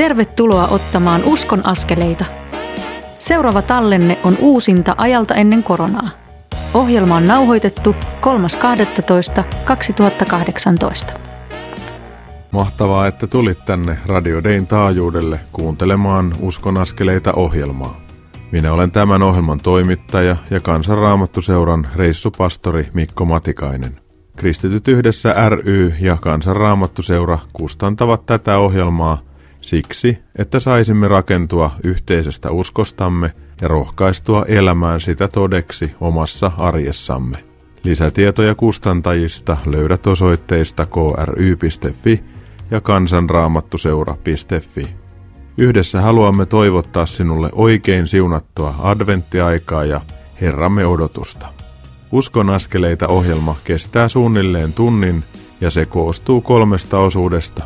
Tervetuloa ottamaan uskon askeleita. Seuraava tallenne on uusinta ajalta ennen koronaa. Ohjelma on nauhoitettu 3.12.2018. Mahtavaa, että tulit tänne Radio Dayn taajuudelle kuuntelemaan Uskon askeleita ohjelmaa. Minä olen tämän ohjelman toimittaja ja Kansanraamattuseuran reissupastori Mikko Matikainen. Kristityt yhdessä ry ja Kansanraamattuseura kustantavat tätä ohjelmaa siksi, että saisimme rakentua yhteisestä uskostamme ja rohkaistua elämään sitä todeksi omassa arjessamme. Lisätietoja kustantajista löydät osoitteista kry.fi ja kansanraamattuseura.fi. Yhdessä haluamme toivottaa sinulle oikein siunattua adventtiaikaa ja Herramme odotusta. Uskon askeleita ohjelma kestää suunnilleen tunnin ja se koostuu kolmesta osuudesta.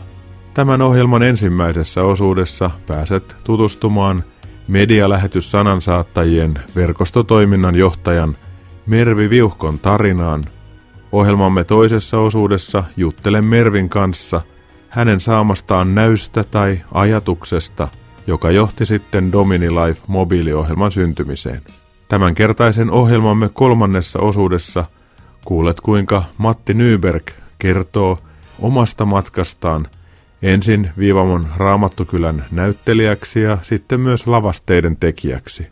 Tämän ohjelman ensimmäisessä osuudessa pääset tutustumaan medialähetys sanansaattajien verkostotoiminnan johtajan Mervi Viuhkon tarinaan. Ohjelmamme toisessa osuudessa juttelen Mervin kanssa hänen saamastaan näystä tai ajatuksesta, joka johti sitten Domini Life mobiiliohjelman syntymiseen. Tämänkertaisen ohjelmamme kolmannessa osuudessa kuulet kuinka Matti Nyberg kertoo omasta matkastaan ensin Viivamon Raamattukylän näyttelijäksi ja sitten myös lavasteiden tekijäksi.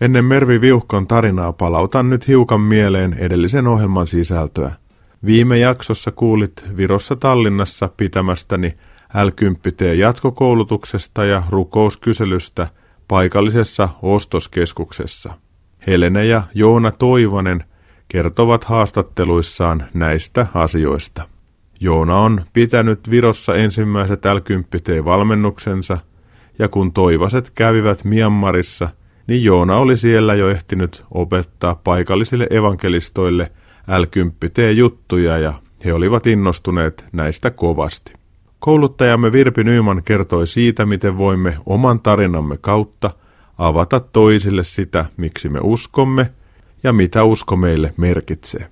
Ennen Mervi Viuhkon tarinaa palautan nyt hiukan mieleen edellisen ohjelman sisältöä. Viime jaksossa kuulit Virossa Tallinnassa pitämästäni l jatkokoulutuksesta ja rukouskyselystä paikallisessa ostoskeskuksessa – Helene ja Joona Toivonen kertovat haastatteluissaan näistä asioista. Joona on pitänyt Virossa ensimmäiset l valmennuksensa ja kun Toivaset kävivät Myanmarissa, niin Joona oli siellä jo ehtinyt opettaa paikallisille evankelistoille l juttuja ja he olivat innostuneet näistä kovasti. Kouluttajamme Virpi Nyyman kertoi siitä, miten voimme oman tarinamme kautta – avata toisille sitä, miksi me uskomme ja mitä usko meille merkitsee.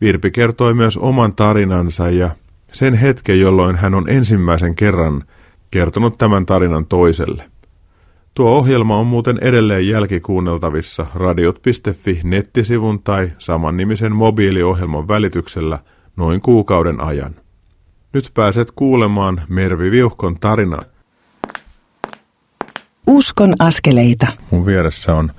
Virpi kertoi myös oman tarinansa ja sen hetken, jolloin hän on ensimmäisen kerran kertonut tämän tarinan toiselle. Tuo ohjelma on muuten edelleen jälkikuunneltavissa radiot.fi nettisivun tai samannimisen mobiiliohjelman välityksellä noin kuukauden ajan. Nyt pääset kuulemaan Mervi Viuhkon tarinaa Uskon askeleita. Mun vieressä on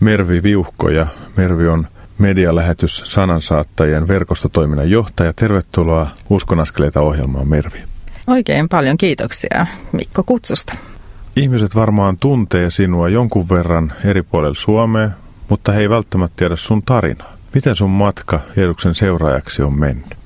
Mervi Viuhko ja Mervi on medialähetys sanansaattajien verkostotoiminnan johtaja. Tervetuloa Uskon askeleita ohjelmaan Mervi. Oikein paljon kiitoksia Mikko kutsusta. Ihmiset varmaan tuntee sinua jonkun verran eri puolilla Suomea, mutta he ei välttämättä tiedä sun tarinaa. Miten sun matka Jeesuksen seuraajaksi on mennyt?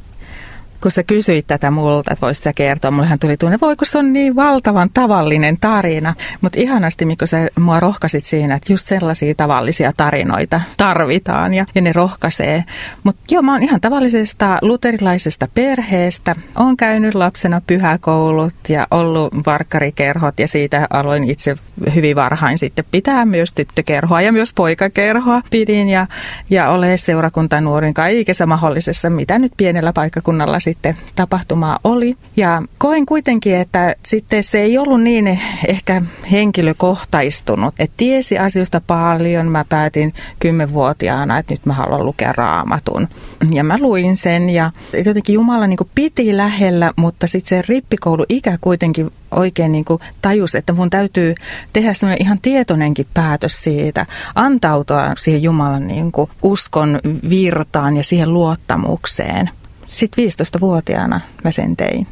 Kun sä kysyit tätä multa, että voisit sä kertoa, mullehan tuli tunne, voi kun se on niin valtavan tavallinen tarina. Mutta ihanasti, Mikko, sä mua rohkasit siinä, että just sellaisia tavallisia tarinoita tarvitaan ja, ja ne rohkaisee. Mutta joo, mä oon ihan tavallisesta luterilaisesta perheestä. Oon käynyt lapsena pyhäkoulut ja ollut varkkarikerhot ja siitä aloin itse hyvin varhain sitten pitää myös tyttökerhoa ja myös poikakerhoa pidin ja, ja ole seurakuntanuorin kaikessa mahdollisessa, mitä nyt pienellä paikkakunnalla sitten tapahtumaa oli. Ja koen kuitenkin, että sitten se ei ollut niin ehkä henkilökohtaistunut. Että tiesi asioista paljon. Mä päätin kymmenvuotiaana, että nyt mä haluan lukea raamatun. Ja mä luin sen ja jotenkin Jumala niin piti lähellä, mutta sitten se rippikoulu-ikä kuitenkin oikein niin tajus, että mun täytyy tehdä semmoinen ihan tietoinenkin päätös siitä, antautua siihen Jumalan niin uskon virtaan ja siihen luottamukseen. Sitten 15-vuotiaana mä sen tein.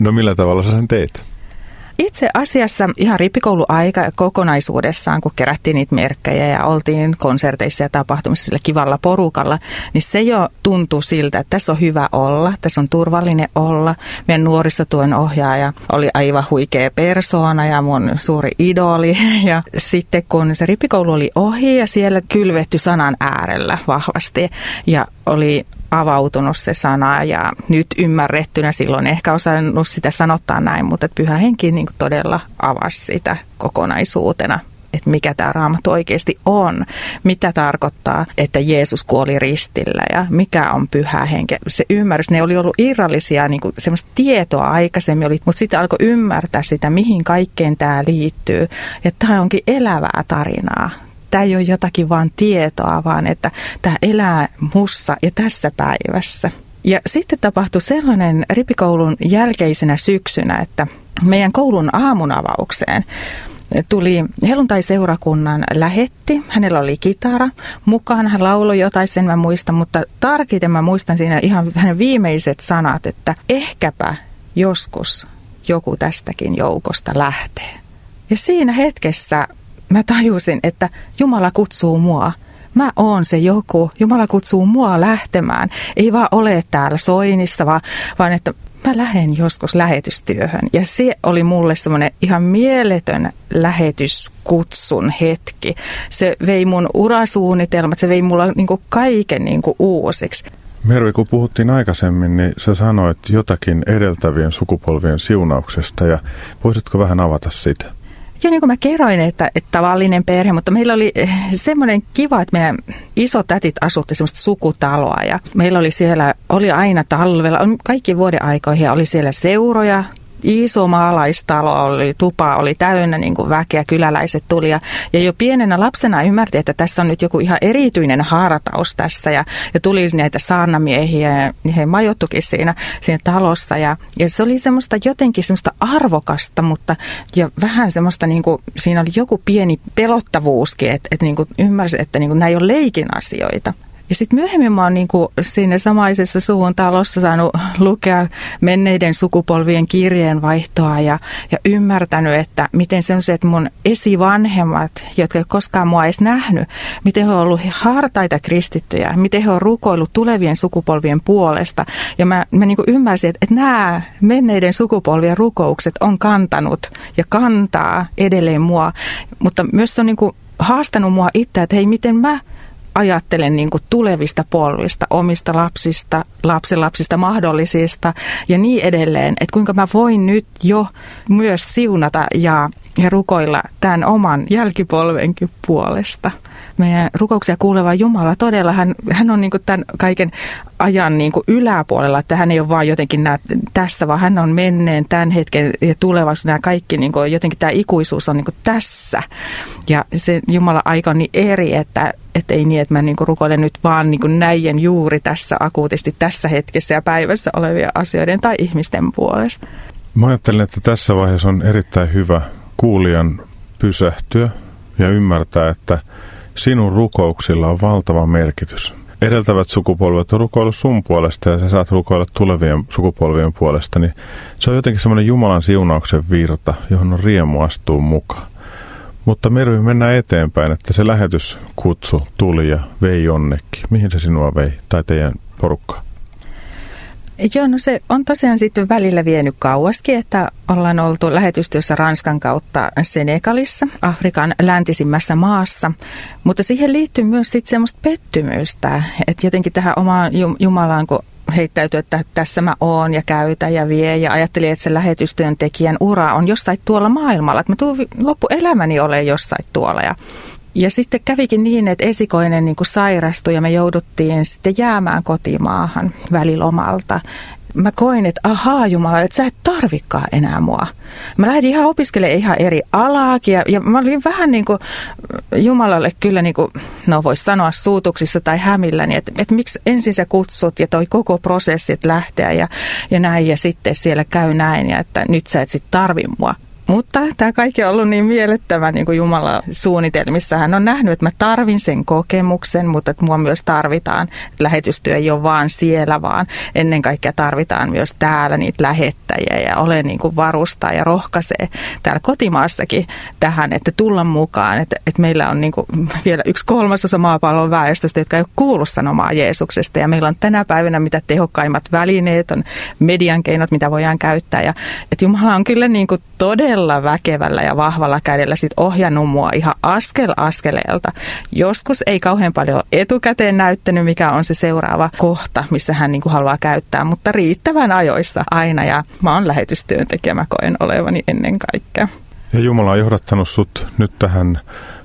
No millä tavalla sä sen teit? Itse asiassa ihan rippikouluaika kokonaisuudessaan, kun kerättiin niitä merkkejä ja oltiin konserteissa ja tapahtumissa sillä kivalla porukalla, niin se jo tuntuu siltä, että tässä on hyvä olla, tässä on turvallinen olla. Meidän nuorisotuen ohjaaja oli aivan huikea persoona ja mun suuri idoli. Ja sitten kun se rippikoulu oli ohi ja siellä kylvetty sanan äärellä vahvasti ja oli avautunut se sana ja nyt ymmärrettynä silloin ehkä osannut sitä sanottaa näin, mutta että pyhä henki niin todella avasi sitä kokonaisuutena että mikä tämä raamattu oikeasti on, mitä tarkoittaa, että Jeesus kuoli ristillä ja mikä on pyhä henke. Se ymmärrys, ne oli ollut irrallisia, niin kuin semmoista tietoa aikaisemmin oli, mutta sitten alkoi ymmärtää sitä, mihin kaikkeen tämä liittyy. Ja tämä onkin elävää tarinaa tämä ei ole jotakin vaan tietoa, vaan että tämä elää mussa ja tässä päivässä. Ja sitten tapahtui sellainen ripikoulun jälkeisenä syksynä, että meidän koulun aamunavaukseen tuli helluntai-seurakunnan lähetti. Hänellä oli kitara mukaan. Hän lauloi jotain, sen mä muistan, mutta tarkiten mä muistan siinä ihan hänen viimeiset sanat, että ehkäpä joskus joku tästäkin joukosta lähtee. Ja siinä hetkessä mä tajusin, että Jumala kutsuu mua. Mä oon se joku. Jumala kutsuu mua lähtemään. Ei vaan ole täällä soinissa, vaan, vaan että mä lähden joskus lähetystyöhön. Ja se oli mulle semmoinen ihan mieletön lähetyskutsun hetki. Se vei mun urasuunnitelmat, se vei mulla niinku kaiken niinku uusiksi. Mervi, kun puhuttiin aikaisemmin, niin sä sanoit jotakin edeltävien sukupolvien siunauksesta ja voisitko vähän avata sitä? Joo, niin kuin mä kerroin, että, että tavallinen perhe, mutta meillä oli eh, semmoinen kiva, että meidän isotätit asutti semmoista sukutaloa ja meillä oli siellä, oli aina talvella, kaikki vuoden aikoihin oli siellä seuroja, iso maalaistalo oli, tupa oli täynnä niin kuin väkeä, kyläläiset tuli. Ja, ja jo pienenä lapsena ymmärti, että tässä on nyt joku ihan erityinen hartaus tässä. Ja, ja tuli näitä saarnamiehiä ja he majoittukin siinä, siinä talossa. Ja, ja se oli semmoista jotenkin semmoista arvokasta, mutta ja vähän semmoista, niin kuin, siinä oli joku pieni pelottavuuskin, että, että niin kuin ymmärsi, että niin kuin, nämä ei ole leikin asioita. Ja sitten myöhemmin mä oon niin siinä samaisessa suvun talossa saanut lukea menneiden sukupolvien kirjeenvaihtoa ja, ja ymmärtänyt, että miten sellaiset mun esivanhemmat, jotka ei koskaan mua edes nähnyt, miten he on ollut hartaita kristittyjä, miten he on rukoillut tulevien sukupolvien puolesta. Ja mä, mä niin ymmärsin, että, että nämä menneiden sukupolvien rukoukset on kantanut ja kantaa edelleen mua, mutta myös se on niin haastanut mua itse, että hei, miten mä ajattelen niin kuin tulevista polvista, omista lapsista, lapsenlapsista, mahdollisista ja niin edelleen, että kuinka mä voin nyt jo myös siunata ja, ja rukoilla tämän oman jälkipolvenkin puolesta meidän rukouksia kuuleva Jumala todella, hän, hän on niin kuin tämän kaiken ajan niin kuin yläpuolella, että hän ei ole vaan jotenkin nää, tässä, vaan hän on menneen tämän hetken ja tulevaisuus, nämä kaikki, niin kuin, jotenkin tämä ikuisuus on niin kuin tässä. Ja se Jumala aika on niin eri, että, että ei niin, että mä niin kuin rukoilen nyt vaan niin kuin näiden juuri tässä akuutisti tässä hetkessä ja päivässä olevia asioiden tai ihmisten puolesta. Mä ajattelen, että tässä vaiheessa on erittäin hyvä kuulijan pysähtyä ja ymmärtää, että sinun rukouksilla on valtava merkitys. Edeltävät sukupolvet on rukoillut sun puolesta ja sä saat rukoilla tulevien sukupolvien puolesta, niin se on jotenkin semmoinen Jumalan siunauksen virta, johon on riemu astuu mukaan. Mutta Mervi, mennään eteenpäin, että se lähetyskutsu tuli ja vei jonnekin. Mihin se sinua vei tai teidän porukkaa? Joo, no se on tosiaan sitten välillä vienyt kauaskin, että ollaan oltu lähetystyössä Ranskan kautta Senegalissa, Afrikan läntisimmässä maassa. Mutta siihen liittyy myös sitten semmoista pettymystä, että jotenkin tähän omaan Jumalaan, kun heittäytyy, että tässä mä oon ja käytä ja vie ja ajattelin, että se lähetystyöntekijän ura on jossain tuolla maailmalla, että mä tuun loppuelämäni ole jossain tuolla ja ja sitten kävikin niin, että esikoinen niin kuin sairastui ja me jouduttiin sitten jäämään kotimaahan välilomalta. Mä koin, että ahaa Jumala, että sä et tarvikaan enää mua. Mä lähdin ihan opiskelemaan ihan eri alaakin ja, ja mä olin vähän niin kuin Jumalalle kyllä niin kuin, no voisi sanoa suutuksissa tai hämilläni, että, että miksi ensin sä kutsut ja toi koko prosessi, lähteä ja, ja näin ja sitten siellä käy näin ja että nyt sä et sitten tarvi mua. Mutta tämä kaikki on ollut niin miellyttävä niin kuin Jumala suunnitelmissa. Hän on nähnyt, että mä tarvin sen kokemuksen, mutta että mua myös tarvitaan. Lähetystyö ei ole vaan siellä, vaan ennen kaikkea tarvitaan myös täällä niitä lähettäjiä ja ole niin kuin varustaa ja rohkaisee täällä kotimaassakin tähän, että tulla mukaan. Että, että meillä on niin kuin vielä yksi kolmasosa maapallon väestöstä, jotka ei ole kuullut sanomaa Jeesuksesta ja meillä on tänä päivänä mitä tehokkaimmat välineet, on median keinot, mitä voidaan käyttää ja että Jumala on kyllä niin kuin todella todella väkevällä ja vahvalla kädellä sit ohjannut mua ihan askel askeleelta. Joskus ei kauhean paljon etukäteen näyttänyt, mikä on se seuraava kohta, missä hän niin kuin haluaa käyttää, mutta riittävän ajoissa aina. Ja mä oon lähetystyöntekijä, mä koen olevani ennen kaikkea. Ja Jumala on johdattanut sut nyt tähän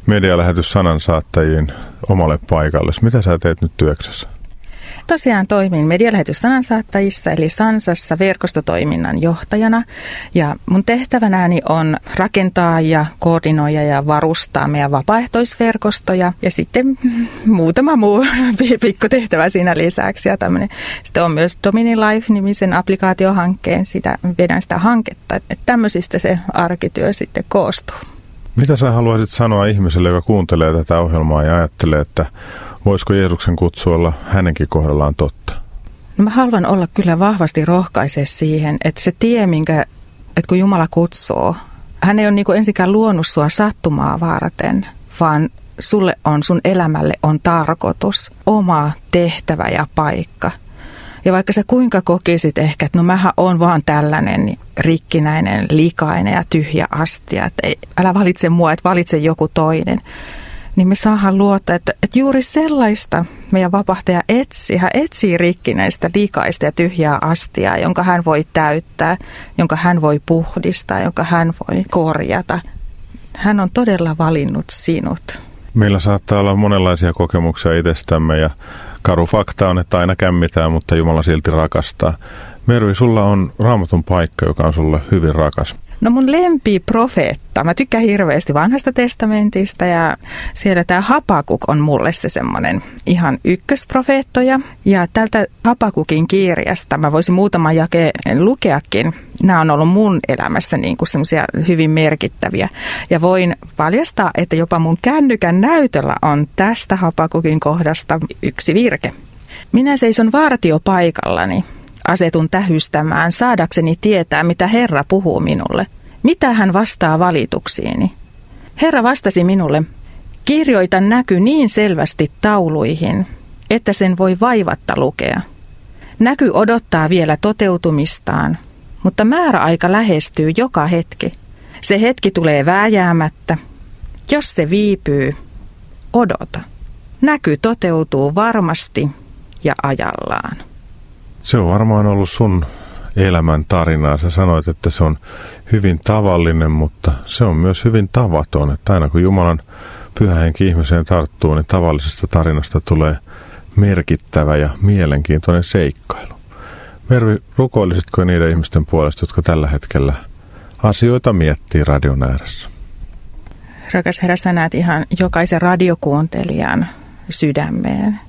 medialähetys sanansaattajien omalle paikalle. Mitä sä teet nyt työksessä? Tosiaan toimin medialähetys sanansaattajissa eli Sansassa verkostotoiminnan johtajana ja mun tehtävänäni on rakentaa ja koordinoida ja varustaa meidän vapaaehtoisverkostoja ja sitten muutama muu pikku tehtävä siinä lisäksi ja tämmöinen. Sitten on myös Domini Life-nimisen applikaatiohankkeen, sitä, vedän sitä hanketta, että tämmöisistä se arkityö sitten koostuu. Mitä sä haluaisit sanoa ihmiselle, joka kuuntelee tätä ohjelmaa ja ajattelee, että voisiko Jeesuksen kutsu olla hänenkin kohdallaan totta? No mä haluan olla kyllä vahvasti rohkaise siihen, että se tie, minkä, että kun Jumala kutsuu, hän ei ole niin ensinkään luonut sua sattumaa varten, vaan sulle on, sun elämälle on tarkoitus, oma tehtävä ja paikka – ja vaikka sä kuinka kokisit ehkä, että no mähän on vaan tällainen rikkinäinen, likainen ja tyhjä astia, että ei, älä valitse mua, että valitse joku toinen, niin me saahan luottaa, että, että juuri sellaista meidän vapahtaja etsii. Hän etsii rikkinäistä, likaista ja tyhjää astia, jonka hän voi täyttää, jonka hän voi puhdistaa, jonka hän voi korjata. Hän on todella valinnut sinut. Meillä saattaa olla monenlaisia kokemuksia itsestämme ja karu fakta on, että aina kämmitään, mutta Jumala silti rakastaa. Mervi, sulla on raamatun paikka, joka on sulle hyvin rakas. No mun lempi profeetta. Mä tykkään hirveästi vanhasta testamentista ja siellä tämä Hapakuk on mulle se semmoinen ihan ykkösprofeettoja. Ja tältä Hapakukin kirjasta mä voisin muutama jake lukeakin. Nämä on ollut mun elämässä niin kuin semmoisia hyvin merkittäviä. Ja voin paljastaa, että jopa mun kännykän näytöllä on tästä Hapakukin kohdasta yksi virke. Minä seison vartiopaikallani asetun tähystämään saadakseni tietää, mitä Herra puhuu minulle. Mitä hän vastaa valituksiini? Herra vastasi minulle, kirjoita näky niin selvästi tauluihin, että sen voi vaivatta lukea. Näky odottaa vielä toteutumistaan, mutta määräaika lähestyy joka hetki. Se hetki tulee vääjäämättä. Jos se viipyy, odota. Näky toteutuu varmasti ja ajallaan. Se on varmaan ollut sun elämän tarinaa. Sä sanoit, että se on hyvin tavallinen, mutta se on myös hyvin tavaton. Että aina kun Jumalan pyhä henki ihmiseen tarttuu, niin tavallisesta tarinasta tulee merkittävä ja mielenkiintoinen seikkailu. Mervi, rukoilisitko niiden ihmisten puolesta, jotka tällä hetkellä asioita miettii radion ääressä? Rakas Herra, sä näet ihan jokaisen radiokuuntelijan sydämeen.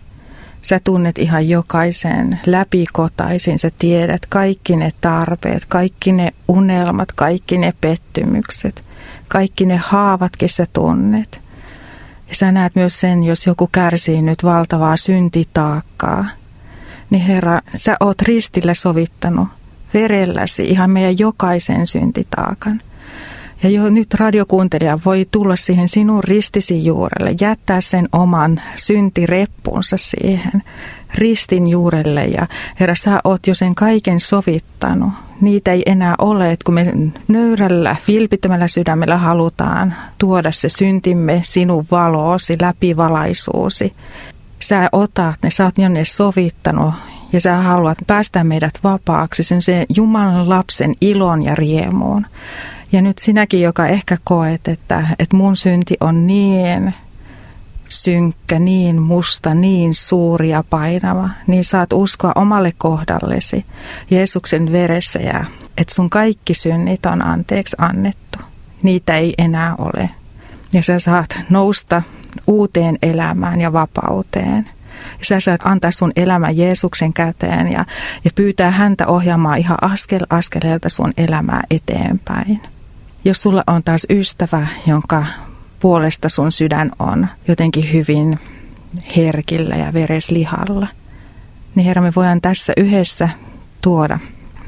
Sä tunnet ihan jokaisen läpikotaisin, sä tiedät kaikki ne tarpeet, kaikki ne unelmat, kaikki ne pettymykset, kaikki ne haavatkin sä tunnet. Ja sä näet myös sen, jos joku kärsii nyt valtavaa syntitaakkaa, niin Herra, sä oot ristillä sovittanut verelläsi ihan meidän jokaisen syntitaakan. Ja jo nyt radiokuuntelija voi tulla siihen sinun ristisi juurelle, jättää sen oman syntireppunsa siihen ristin juurelle. Ja Herra, sä oot jo sen kaiken sovittanut. Niitä ei enää ole, että kun me nöyrällä, vilpittömällä sydämellä halutaan tuoda se syntimme sinun valoosi, läpivalaisuusi. Sä otat ne, sä oot jo ne sovittanut ja sä haluat päästä meidät vapaaksi sen se Jumalan lapsen ilon ja riemuun. Ja nyt sinäkin, joka ehkä koet, että, että mun synti on niin synkkä, niin musta, niin suuri ja painava, niin saat uskoa omalle kohdallesi Jeesuksen veressä ja että sun kaikki synnit on anteeksi annettu. Niitä ei enää ole. Ja sä saat nousta uuteen elämään ja vapauteen. Ja sä saat antaa sun elämä Jeesuksen käteen ja, ja pyytää häntä ohjaamaan ihan askel askeleelta sun elämää eteenpäin. Jos sulla on taas ystävä, jonka puolesta sun sydän on jotenkin hyvin herkillä ja vereslihalla, niin Herra, me voidaan tässä yhdessä tuoda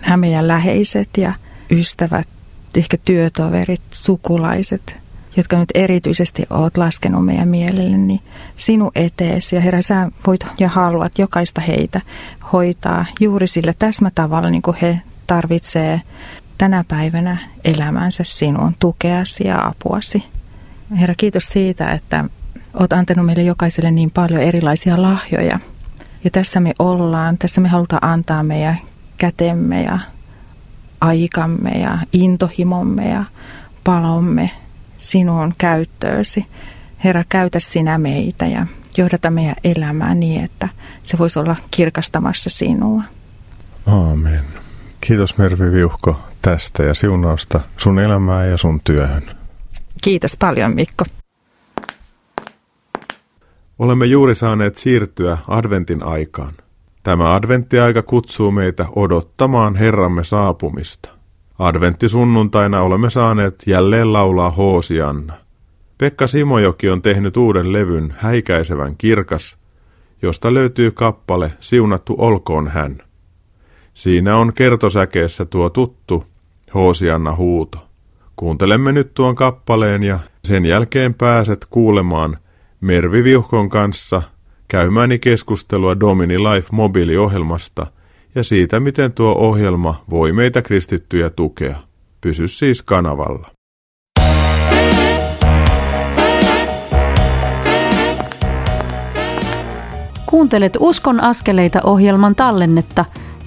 nämä meidän läheiset ja ystävät, ehkä työtoverit, sukulaiset, jotka nyt erityisesti oot laskenut meidän mielelle, niin sinun eteesi. Ja Herra, sä voit ja haluat jokaista heitä hoitaa juuri sillä täsmätavalla, niin kuin he tarvitsee tänä päivänä elämänsä sinun tukeasi ja apuasi. Herra, kiitos siitä, että olet antanut meille jokaiselle niin paljon erilaisia lahjoja. Ja tässä me ollaan, tässä me halutaan antaa meidän kätemme ja aikamme ja intohimomme ja palomme sinun käyttöösi. Herra, käytä sinä meitä ja johdata meidän elämää niin, että se voisi olla kirkastamassa sinua. Aamen. Kiitos Mervi Viuhko tästä ja siunausta sun elämään ja sun työhön. Kiitos paljon Mikko. Olemme juuri saaneet siirtyä adventin aikaan. Tämä adventtiaika kutsuu meitä odottamaan Herramme saapumista. Adventtisunnuntaina olemme saaneet jälleen laulaa Hoosianna. Pekka Simojoki on tehnyt uuden levyn Häikäisevän kirkas, josta löytyy kappale Siunattu olkoon hän. Siinä on kertosäkeessä tuo tuttu Hoosianna huuto. Kuuntelemme nyt tuon kappaleen ja sen jälkeen pääset kuulemaan Mervi Viuhkon kanssa käymäni keskustelua Domini Life mobiiliohjelmasta ja siitä, miten tuo ohjelma voi meitä kristittyjä tukea. Pysy siis kanavalla. Kuuntelet Uskon askeleita ohjelman tallennetta,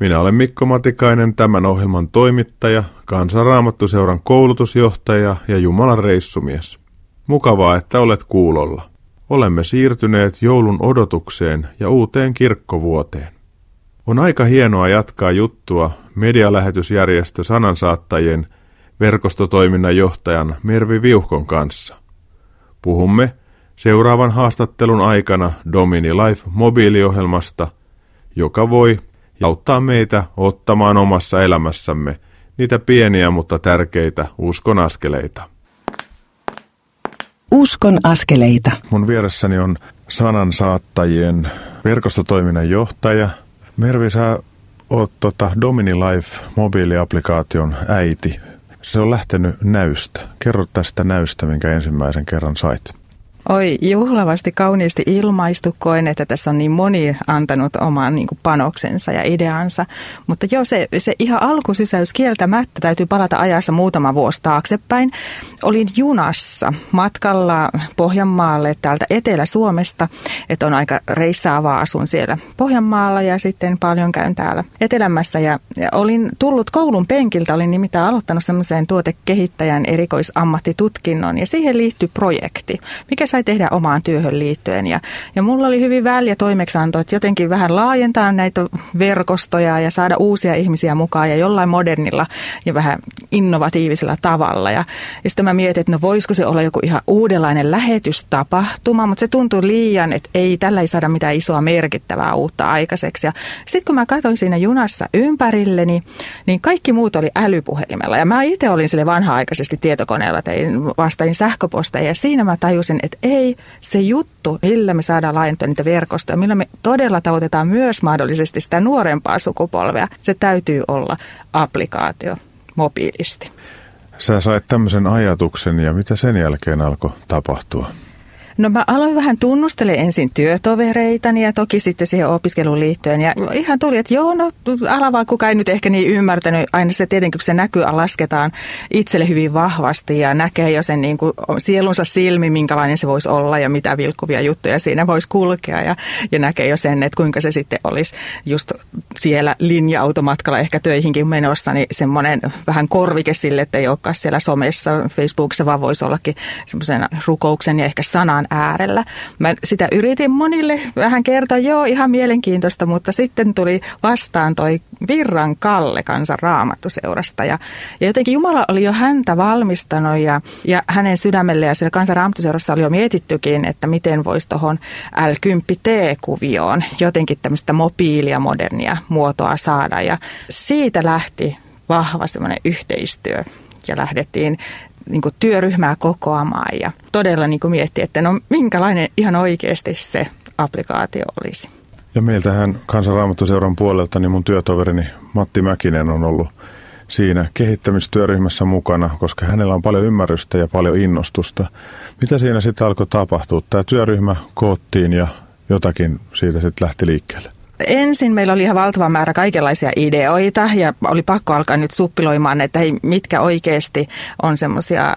Minä olen Mikko Matikainen, tämän ohjelman toimittaja, Kansanraamattuseuran koulutusjohtaja ja Jumalan reissumies. Mukavaa, että olet kuulolla. Olemme siirtyneet joulun odotukseen ja uuteen kirkkovuoteen. On aika hienoa jatkaa juttua medialähetysjärjestö sanansaattajien verkostotoiminnan johtajan Mervi Viuhkon kanssa. Puhumme seuraavan haastattelun aikana Domini Life mobiiliohjelmasta, joka voi auttaa meitä ottamaan omassa elämässämme niitä pieniä mutta tärkeitä uskon askeleita. Uskon askeleita. Mun vieressäni on sanansaattajien verkostotoiminnan johtaja. Mervi, sä oot tota Domini Life mobiiliaplikaation äiti. Se on lähtenyt näystä. Kerro tästä näystä, minkä ensimmäisen kerran sait. Oi, juhlavasti kauniisti ilmaistu. Koen, että tässä on niin moni antanut oman niin kuin panoksensa ja ideansa. Mutta joo, se, se ihan alkusysäys kieltämättä täytyy palata ajassa muutama vuosi taaksepäin. Olin junassa matkalla Pohjanmaalle täältä Etelä-Suomesta, että on aika reissaavaa, asun siellä Pohjanmaalla ja sitten paljon käyn täällä Etelämässä. Ja, ja olin tullut koulun penkiltä, olin nimittäin aloittanut semmoisen tuotekehittäjän erikoisammattitutkinnon ja siihen liittyy projekti, mikä sai tehdä omaan työhön liittyen. Ja, ja mulla oli hyvin väliä toimeksianto, että jotenkin vähän laajentaa näitä verkostoja ja saada uusia ihmisiä mukaan ja jollain modernilla ja vähän innovatiivisella tavalla. Ja, ja sitten mä mietin, että no voisiko se olla joku ihan uudenlainen lähetystapahtuma, mutta se tuntui liian, että ei tällä ei saada mitään isoa merkittävää uutta aikaiseksi. Ja sitten kun mä katsoin siinä junassa ympärilleni, niin kaikki muut oli älypuhelimella. Ja mä itse olin sille vanha-aikaisesti tietokoneella, tein vastain sähköposteja ja siinä mä tajusin, että ei se juttu, millä me saadaan laajentaa niitä verkostoja, millä me todella tavoitetaan myös mahdollisesti sitä nuorempaa sukupolvea, se täytyy olla applikaatio mobiilisti. Sä sait tämmöisen ajatuksen ja mitä sen jälkeen alkoi tapahtua? No mä aloin vähän tunnustele ensin työtovereitani ja toki sitten siihen opiskeluun liittyen. Ja ihan tuli, että joo, no ala vaan kukaan ei nyt ehkä niin ymmärtänyt. Aina se tietenkin, kun se näkyy, lasketaan itselle hyvin vahvasti ja näkee jo sen niin kuin sielunsa silmi, minkälainen se voisi olla ja mitä vilkkuvia juttuja siinä voisi kulkea. Ja, ja näkee jo sen, että kuinka se sitten olisi just siellä linja-automatkalla ehkä töihinkin menossa, niin semmoinen vähän korvike sille, että ei olekaan siellä somessa, Facebookissa, vaan voisi ollakin semmoisen rukouksen ja ehkä sanan äärellä. Mä sitä yritin monille vähän kertoa, joo ihan mielenkiintoista, mutta sitten tuli vastaan toi Virran Kalle kansan raamattuseurasta. Ja, ja jotenkin Jumala oli jo häntä valmistanut ja, ja hänen sydämelle ja siellä kansan raamattuseurassa oli jo mietittykin, että miten voisi tuohon L10T-kuvioon jotenkin tämmöistä mobiilia, modernia muotoa saada. Ja siitä lähti vahva semmoinen yhteistyö ja lähdettiin niin kuin työryhmää kokoamaan ja todella niin kuin miettiä, että no minkälainen ihan oikeasti se applikaatio olisi. Ja meiltähän Kansanraamattuseuran puolelta niin mun työtoverini Matti Mäkinen on ollut siinä kehittämistyöryhmässä mukana, koska hänellä on paljon ymmärrystä ja paljon innostusta. Mitä siinä sitten alkoi tapahtua? Tämä työryhmä koottiin ja jotakin siitä sitten lähti liikkeelle ensin meillä oli ihan valtava määrä kaikenlaisia ideoita ja oli pakko alkaa nyt suppiloimaan, että hei, mitkä oikeasti on semmoisia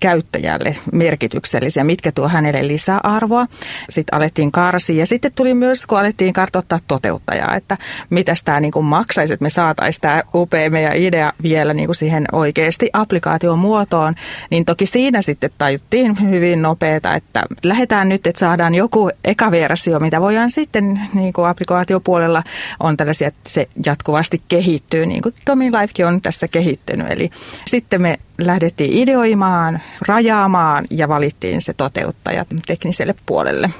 käyttäjälle merkityksellisiä, mitkä tuo hänelle lisäarvoa. Sitten alettiin karsia ja sitten tuli myös, kun alettiin kartoittaa toteuttajaa, että mitä tämä niin kuin maksaisi, että me saataisiin tämä upea meidän idea vielä niin kuin siihen oikeasti applikaation muotoon, niin toki siinä sitten tajuttiin hyvin nopeeta, että lähdetään nyt, että saadaan joku eka versio, mitä voidaan sitten niin kuin applikaatiopuolella on tällaisia, että se jatkuvasti kehittyy, niin kuin Domin Lifekin on tässä kehittynyt. Eli sitten me lähdettiin ideoimaan, rajaamaan ja valittiin se toteuttaja tekniselle puolelle.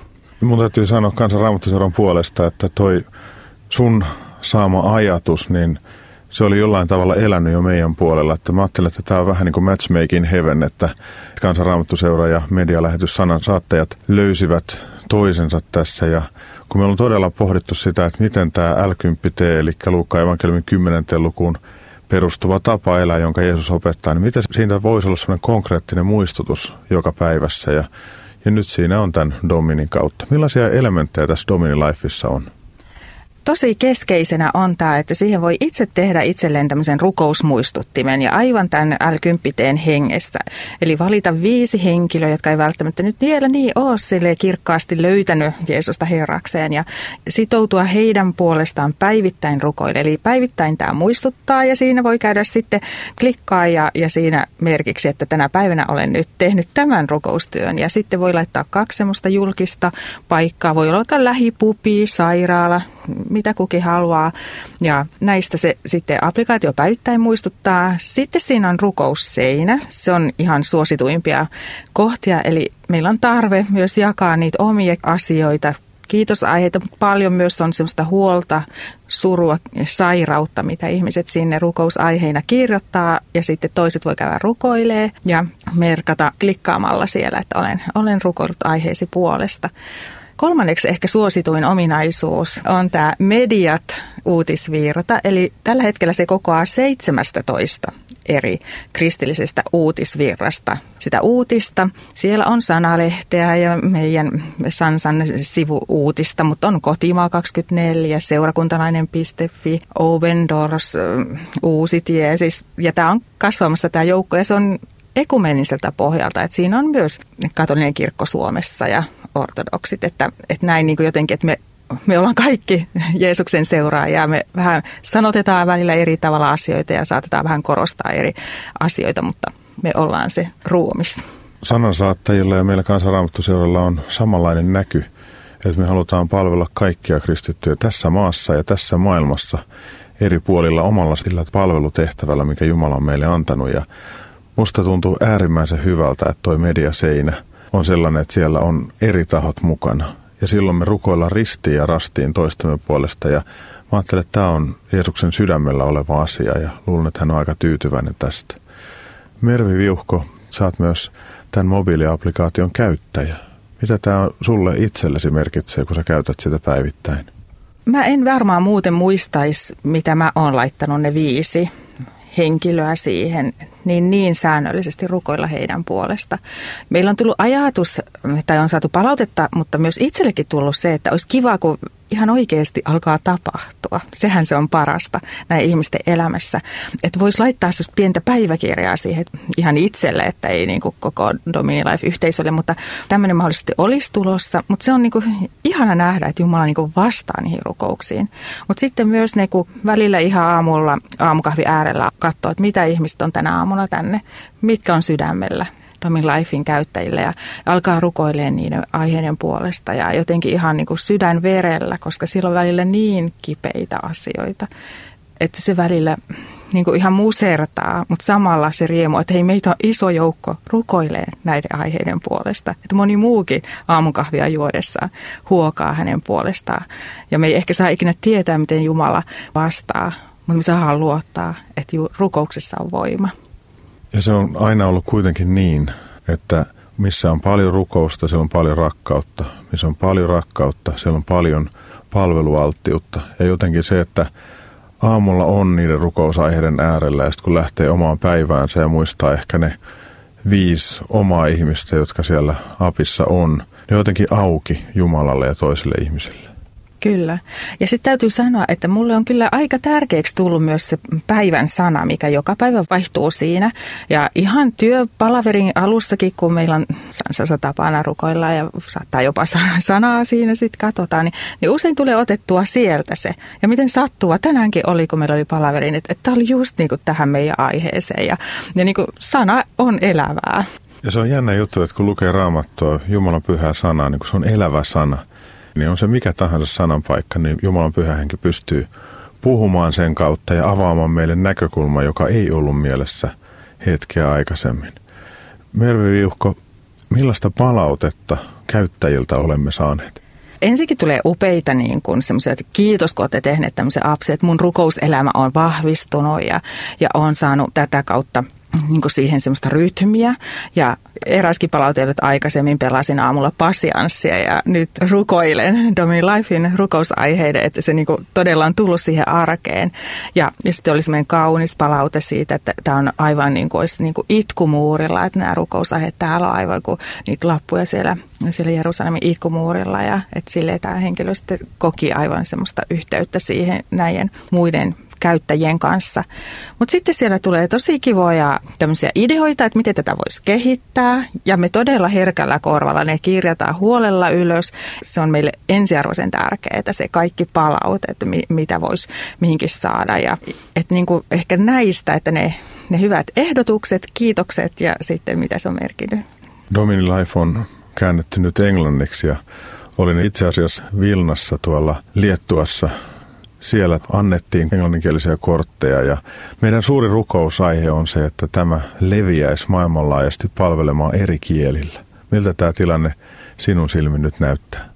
Mun täytyy sanoa kansanraamattuseuran puolesta, että toi sun saama ajatus, niin se oli jollain tavalla elänyt jo meidän puolella. Että mä ajattelen, että tämä on vähän niin kuin matchmaking heaven, että kansanraamattuseura ja medialähetys sanan saattajat löysivät toisensa tässä. Ja kun me on todella pohdittu sitä, että miten tämä L10T, eli Luukka evankeliumin 10. lukuun perustuva tapa elää, jonka Jeesus opettaa, niin miten siitä voisi olla sellainen konkreettinen muistutus joka päivässä ja, ja nyt siinä on tämän Dominin kautta. Millaisia elementtejä tässä Dominin Lifeissa on? Tosi keskeisenä on tämä, että siihen voi itse tehdä itselleen tämmöisen rukousmuistuttimen ja aivan tämän l hengessä. Eli valita viisi henkilöä, jotka ei välttämättä nyt vielä niin ole sille kirkkaasti löytänyt Jeesusta herrakseen ja sitoutua heidän puolestaan päivittäin rukoille. Eli päivittäin tämä muistuttaa ja siinä voi käydä sitten klikkaa ja, ja siinä merkiksi, että tänä päivänä olen nyt tehnyt tämän rukoustyön ja sitten voi laittaa kaksi semmoista julkista paikkaa. Voi olla lähipupi, sairaala, mitä kukin haluaa. Ja näistä se sitten applikaatio päivittäin muistuttaa. Sitten siinä on rukousseinä. Se on ihan suosituimpia kohtia, eli meillä on tarve myös jakaa niitä omia asioita, kiitosaiheita. Paljon myös on sellaista huolta, surua, sairautta, mitä ihmiset sinne rukousaiheina kirjoittaa. Ja sitten toiset voi käydä rukoilee ja merkata klikkaamalla siellä, että olen, olen rukoillut aiheesi puolesta. Kolmanneksi ehkä suosituin ominaisuus on tämä mediat uutisvirta, eli tällä hetkellä se kokoaa 17 eri kristillisestä uutisvirrasta. Sitä uutista, siellä on sanalehteä ja meidän Sansan sivuuutista, mutta on Kotimaa 24, seurakuntalainen.fi, Open Doors, Uusi tie, siis, ja tämä on kasvamassa tämä joukko ja se on ekumeniseltä pohjalta, että siinä on myös katolinen kirkko Suomessa ja ortodoksit, että, että näin niin kuin jotenkin, että me me ollaan kaikki Jeesuksen seuraajia. Me vähän sanotetaan välillä eri tavalla asioita ja saatetaan vähän korostaa eri asioita, mutta me ollaan se ruumis. Sanansaattajilla ja meillä kansanraamattuseuralla on samanlainen näky, että me halutaan palvella kaikkia kristittyjä tässä maassa ja tässä maailmassa eri puolilla omalla sillä palvelutehtävällä, mikä Jumala on meille antanut. Ja musta tuntuu äärimmäisen hyvältä, että toi mediaseinä – on sellainen, että siellä on eri tahot mukana. Ja silloin me rukoillaan ristiin ja rastiin toistemme puolesta. Ja mä ajattelen, että tämä on Jeesuksen sydämellä oleva asia ja luulen, että hän on aika tyytyväinen tästä. Mervi Viuhko, sä oot myös tämän mobiiliaplikaation käyttäjä. Mitä tämä sulle itsellesi merkitsee, kun sä käytät sitä päivittäin? Mä en varmaan muuten muistaisi, mitä mä oon laittanut ne viisi henkilöä siihen, niin niin säännöllisesti rukoilla heidän puolesta. Meillä on tullut ajatus, tai on saatu palautetta, mutta myös itsellekin tullut se, että olisi kiva, kun ihan oikeasti alkaa tapahtua. Sehän se on parasta näin ihmisten elämässä. Että voisi laittaa pientä päiväkirjaa siihen ihan itselle, että ei niin kuin koko Domini Life-yhteisölle, mutta tämmöinen mahdollisesti olisi tulossa. Mutta se on niin kuin ihana nähdä, että Jumala niin kuin vastaa niihin rukouksiin. Mutta sitten myös ne, kun välillä ihan aamulla aamukahvi äärellä katsoo, että mitä ihmiset on tänä aamuna tänne, mitkä on sydämellä Domin Lifein käyttäjille ja alkaa rukoilemaan niiden aiheiden puolesta ja jotenkin ihan niin kuin sydän verellä, koska siellä on välillä niin kipeitä asioita, että se välillä niin kuin ihan musertaa, mutta samalla se riemu, että hei meitä on iso joukko rukoilee näiden aiheiden puolesta. Että moni muukin aamukahvia juodessaan huokaa hänen puolestaan. Ja me ei ehkä saa ikinä tietää, miten Jumala vastaa, mutta me saadaan luottaa, että rukouksessa on voima. Ja se on aina ollut kuitenkin niin, että missä on paljon rukousta, siellä on paljon rakkautta. Missä on paljon rakkautta, siellä on paljon palvelualttiutta. Ja jotenkin se, että aamulla on niiden rukousaiheiden äärellä ja sitten kun lähtee omaan päiväänsä ja muistaa ehkä ne viisi omaa ihmistä, jotka siellä apissa on, ne on jotenkin auki Jumalalle ja toisille ihmisille. Kyllä. Ja sitten täytyy sanoa, että mulle on kyllä aika tärkeäksi tullut myös se päivän sana, mikä joka päivä vaihtuu siinä. Ja ihan työpalaverin alussakin, kun meillä on sansa tapana rukoilla ja saattaa jopa sanaa siinä sitten katsotaan, niin, niin usein tulee otettua sieltä se. Ja miten sattuva tänäänkin oli, kun meillä oli palaveri, niin että, että tämä oli just niin kuin tähän meidän aiheeseen. Ja, ja niin kuin sana on elävää. Ja se on jännä juttu, että kun lukee raamattua Jumalan pyhää sanaa, niin kun se on elävä sana – niin on se mikä tahansa sananpaikka, niin Jumalan pyhä henki pystyy puhumaan sen kautta ja avaamaan meille näkökulma, joka ei ollut mielessä hetkeä aikaisemmin. Mervi Viuhko, millaista palautetta käyttäjiltä olemme saaneet? Ensinnäkin tulee upeita niin kuin semmoisia, että kiitos kun olette tehneet tämmöisen apsen, että mun rukouselämä on vahvistunut ja, ja on saanut tätä kautta niin siihen semmoista rytmiä. Ja eräskin palautellut, että aikaisemmin pelasin aamulla pasianssia ja nyt rukoilen Domi Lifein rukousaiheiden, että se niin todella on tullut siihen arkeen. Ja, ja sitten oli semmoinen kaunis palaute siitä, että tämä on aivan niin kuin, olisi niin kuin itkumuurilla, että nämä rukousaiheet täällä on aivan kuin niitä lappuja siellä, siellä Jerusalemin itkumuurilla ja että silleen tämä henkilö sitten koki aivan semmoista yhteyttä siihen näiden muiden käyttäjien kanssa. Mutta sitten siellä tulee tosi kivoja tämmöisiä ideoita, että miten tätä voisi kehittää. Ja me todella herkällä korvalla ne kirjataan huolella ylös. Se on meille ensiarvoisen tärkeää, että se kaikki palaute, että mitä voisi mihinkin saada. Ja että niin kuin ehkä näistä, että ne, ne hyvät ehdotukset, kiitokset ja sitten mitä se on merkinnyt. Domini Life on käännetty nyt englanniksi ja olin itse asiassa Vilnassa tuolla Liettuassa siellä annettiin englanninkielisiä kortteja ja meidän suuri rukousaihe on se, että tämä leviäisi maailmanlaajasti palvelemaan eri kielillä. Miltä tämä tilanne sinun silmin nyt näyttää?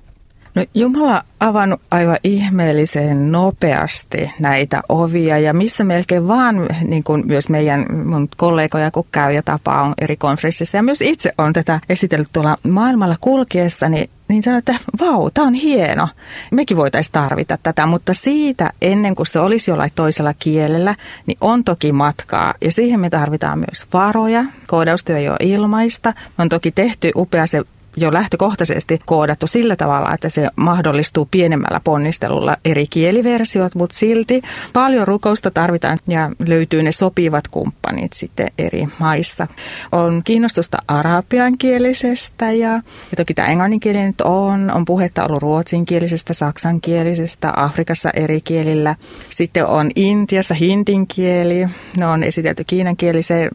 No Jumala avannut aivan ihmeellisen nopeasti näitä ovia ja missä melkein vaan niin kuin myös meidän mun kollegoja kun käy ja tapaa on eri konferenssissa ja myös itse on tätä esitellyt tuolla maailmalla kulkiessa, niin niin sanoin, että vau, tämä on hieno. Mekin voitaisiin tarvita tätä, mutta siitä ennen kuin se olisi jollain toisella kielellä, niin on toki matkaa. Ja siihen me tarvitaan myös varoja. Koodaustyö ei ole ilmaista. Me on toki tehty upea se jo lähtökohtaisesti koodattu sillä tavalla, että se mahdollistuu pienemmällä ponnistelulla eri kieliversiot, mutta silti paljon rukousta tarvitaan ja löytyy ne sopivat kumppanit sitten eri maissa. On kiinnostusta arabiankielisestä ja, ja toki tämä englanninkieli nyt on, on puhetta ollut ruotsinkielisestä, saksankielisestä, Afrikassa eri kielillä. Sitten on Intiassa hindin kieli, ne on esitelty kiinankieliseen,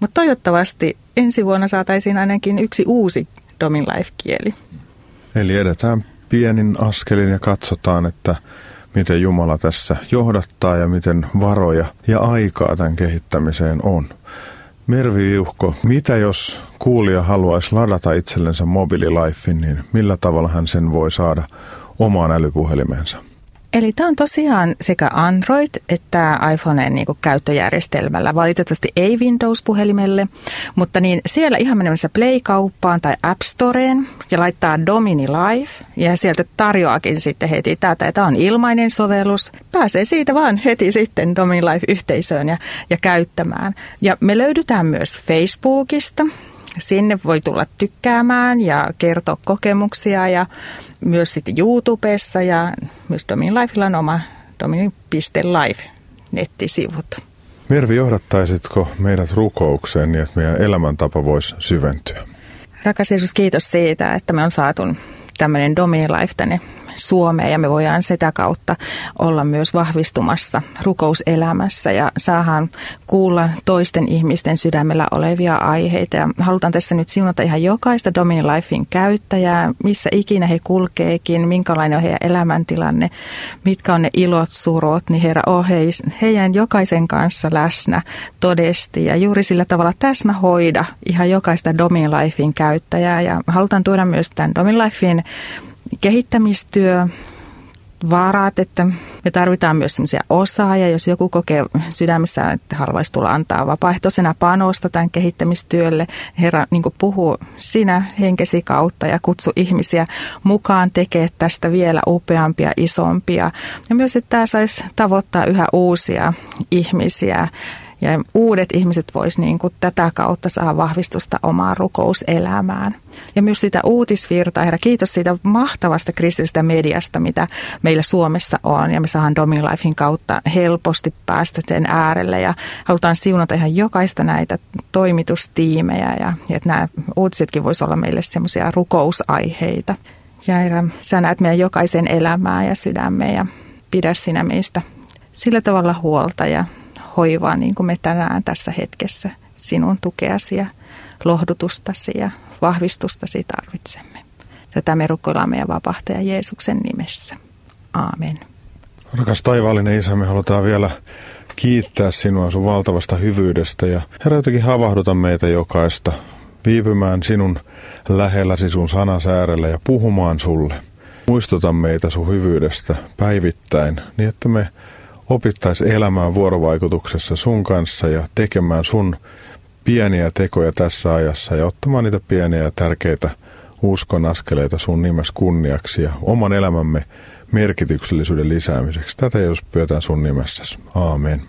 mutta toivottavasti ensi vuonna saataisiin ainakin yksi uusi Domin Life-kieli. Eli edetään pienin askelin ja katsotaan, että miten Jumala tässä johdattaa ja miten varoja ja aikaa tämän kehittämiseen on. Mervi Viuhko, mitä jos kuulija haluaisi ladata itsellensä mobiililifin, niin millä tavalla hän sen voi saada omaan älypuhelimeensa? Eli tämä on tosiaan sekä Android että iPhoneen niin käyttöjärjestelmällä. Valitettavasti ei Windows-puhelimelle, mutta niin siellä ihan menemässä Play-kauppaan tai App Storeen ja laittaa Domini Live ja sieltä tarjoakin sitten heti tätä. Tämä on ilmainen sovellus. Pääsee siitä vaan heti sitten Domini Live-yhteisöön ja, ja käyttämään. Ja me löydytään myös Facebookista. Sinne voi tulla tykkäämään ja kertoa kokemuksia ja myös sitten YouTubessa ja myös Domini Lifella on oma domini.life nettisivut. Mervi, johdattaisitko meidät rukoukseen niin, että meidän elämäntapa voisi syventyä? Rakas Jeesus, kiitos siitä, että me on saatu tämmöinen Domini Life tänne Suomeen ja me voidaan sitä kautta olla myös vahvistumassa rukouselämässä ja saahan kuulla toisten ihmisten sydämellä olevia aiheita. Ja halutaan tässä nyt siunata ihan jokaista Domini Lifein käyttäjää, missä ikinä he kulkeekin, minkälainen on heidän elämäntilanne, mitkä on ne ilot, surot, niin Herra on heidän jokaisen kanssa läsnä todesti ja juuri sillä tavalla täsmä hoida ihan jokaista Domini Lifein käyttäjää ja halutaan tuoda myös tämän Domini Lifein kehittämistyö, varat, että Me tarvitaan myös sellaisia osaajia, jos joku kokee sydämessään, että haluaisi tulla antaa vapaaehtoisena panosta tämän kehittämistyölle. Herra niin puhuu sinä henkesi kautta ja kutsu ihmisiä mukaan tekee tästä vielä upeampia, isompia. Ja myös, että tämä saisi tavoittaa yhä uusia ihmisiä ja uudet ihmiset vois niin kuin tätä kautta saada vahvistusta omaan rukouselämään. Ja myös sitä uutisvirtaa, herra, kiitos siitä mahtavasta kristillisestä mediasta, mitä meillä Suomessa on. Ja me saadaan Domin Lifein kautta helposti päästä sen äärelle. Ja halutaan siunata ihan jokaista näitä toimitustiimejä. Ja, ja että nämä uutisetkin voisi olla meille semmoisia rukousaiheita. Ja herra, sä näet meidän jokaisen elämää ja sydämeä ja pidä sinä meistä sillä tavalla huolta ja hoivaa niin kuin me tänään tässä hetkessä sinun tukeasi ja lohdutustasi ja vahvistustasi tarvitsemme. Tätä me rukoillaan meidän vapahtaja Jeesuksen nimessä. Aamen. Rakas taivaallinen Isä, me halutaan vielä kiittää sinua sun valtavasta hyvyydestä ja Herra jotenkin havahduta meitä jokaista viipymään sinun lähelläsi sun sanasäärellä ja puhumaan sulle. Muistuta meitä sun hyvyydestä päivittäin niin, että me opittaisi elämään vuorovaikutuksessa sun kanssa ja tekemään sun pieniä tekoja tässä ajassa ja ottamaan niitä pieniä ja tärkeitä uskon askeleita sun nimessä kunniaksi ja oman elämämme merkityksellisyyden lisäämiseksi. Tätä jos pyötään sun nimessäsi. Aamen.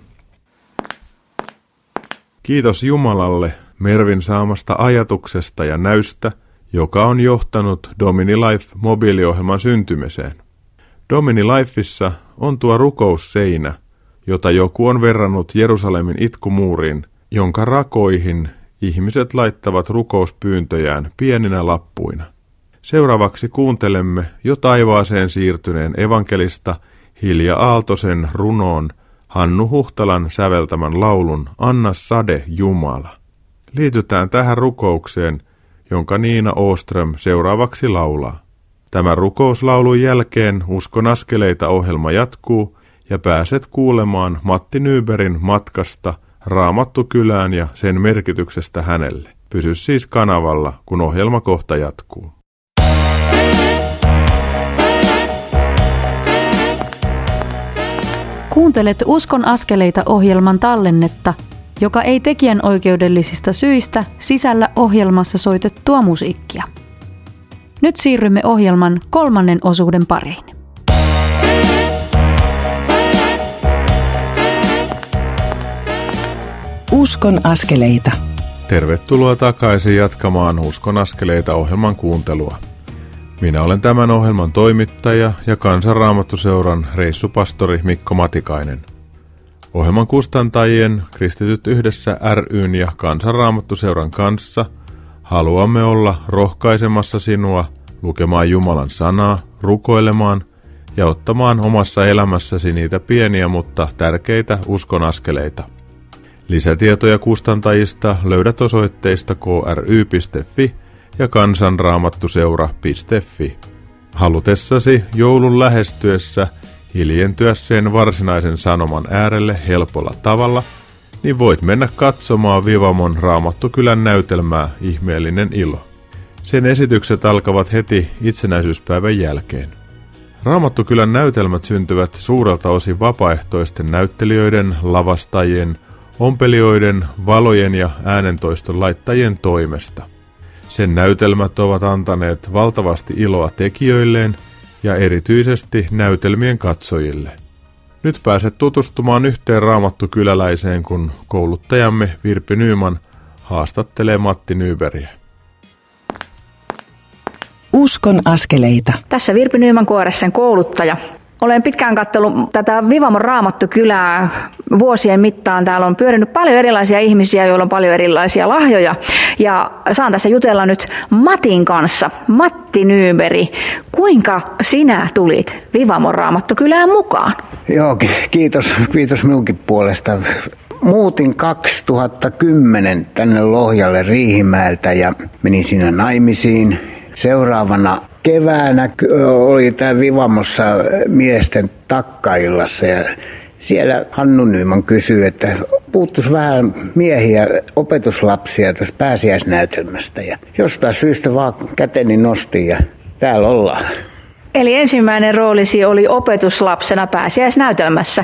Kiitos Jumalalle Mervin saamasta ajatuksesta ja näystä, joka on johtanut Domini Life mobiiliohjelman syntymiseen. Domini Lifeissa on tuo rukousseinä, jota joku on verrannut Jerusalemin itkumuuriin, jonka rakoihin ihmiset laittavat rukouspyyntöjään pieninä lappuina. Seuraavaksi kuuntelemme jo taivaaseen siirtyneen evankelista Hilja Aaltosen runoon Hannu Huhtalan säveltämän laulun Anna sade Jumala. Liitytään tähän rukoukseen, jonka Niina Ooström seuraavaksi laulaa. Tämän rukouslaulun jälkeen Uskon askeleita ohjelma jatkuu ja pääset kuulemaan Matti Nyberin matkasta Raamattu kylään ja sen merkityksestä hänelle. Pysy siis kanavalla, kun ohjelma kohta jatkuu. Kuuntelet Uskon askeleita ohjelman tallennetta, joka ei tekijän oikeudellisista syistä sisällä ohjelmassa soitettua musiikkia. Nyt siirrymme ohjelman kolmannen osuuden pariin. Uskon askeleita. Tervetuloa takaisin jatkamaan Uskon askeleita ohjelman kuuntelua. Minä olen tämän ohjelman toimittaja ja kansanraamattuseuran reissupastori Mikko Matikainen. Ohjelman kustantajien Kristityt yhdessä ryn ja kansanraamattuseuran kanssa – Haluamme olla rohkaisemassa sinua lukemaan Jumalan sanaa, rukoilemaan ja ottamaan omassa elämässäsi niitä pieniä mutta tärkeitä uskonaskeleita. Lisätietoja kustantajista löydät osoitteista kry.fi ja kansanraamattuseura.fi. Halutessasi joulun lähestyessä hiljentyä sen varsinaisen sanoman äärelle helpolla tavalla – niin voit mennä katsomaan Vivamon Raamattukylän näytelmää Ihmeellinen ilo. Sen esitykset alkavat heti itsenäisyyspäivän jälkeen. Raamattukylän näytelmät syntyvät suurelta osin vapaaehtoisten näyttelijöiden, lavastajien, ompelijoiden, valojen ja äänentoiston laittajien toimesta. Sen näytelmät ovat antaneet valtavasti iloa tekijöilleen ja erityisesti näytelmien katsojille. Nyt pääset tutustumaan yhteen raamattukyläläiseen, kun kouluttajamme Virpi Nyyman haastattelee Matti Nyberiä. Uskon askeleita. Tässä Virpi Nyyman kuoressa kouluttaja. Olen pitkään katsellut tätä Vivamon Raamattukylää vuosien mittaan. Täällä on pyörinyt paljon erilaisia ihmisiä, joilla on paljon erilaisia lahjoja. Ja saan tässä jutella nyt Matin kanssa. Matti Nyyberi, kuinka sinä tulit Vivamon Raamattukylään mukaan? Joo, kiitos, kiitos minunkin puolesta. Muutin 2010 tänne Lohjalle Riihimäeltä ja menin siinä naimisiin. Seuraavana keväänä oli tämä Vivamossa miesten takkaillassa ja siellä Hannu Nyman kysyi, että puuttuisi vähän miehiä, opetuslapsia tästä pääsiäisnäytelmästä. Ja jostain syystä vaan käteni nosti ja täällä ollaan. Eli ensimmäinen roolisi oli opetuslapsena pääsiäisnäytelmässä.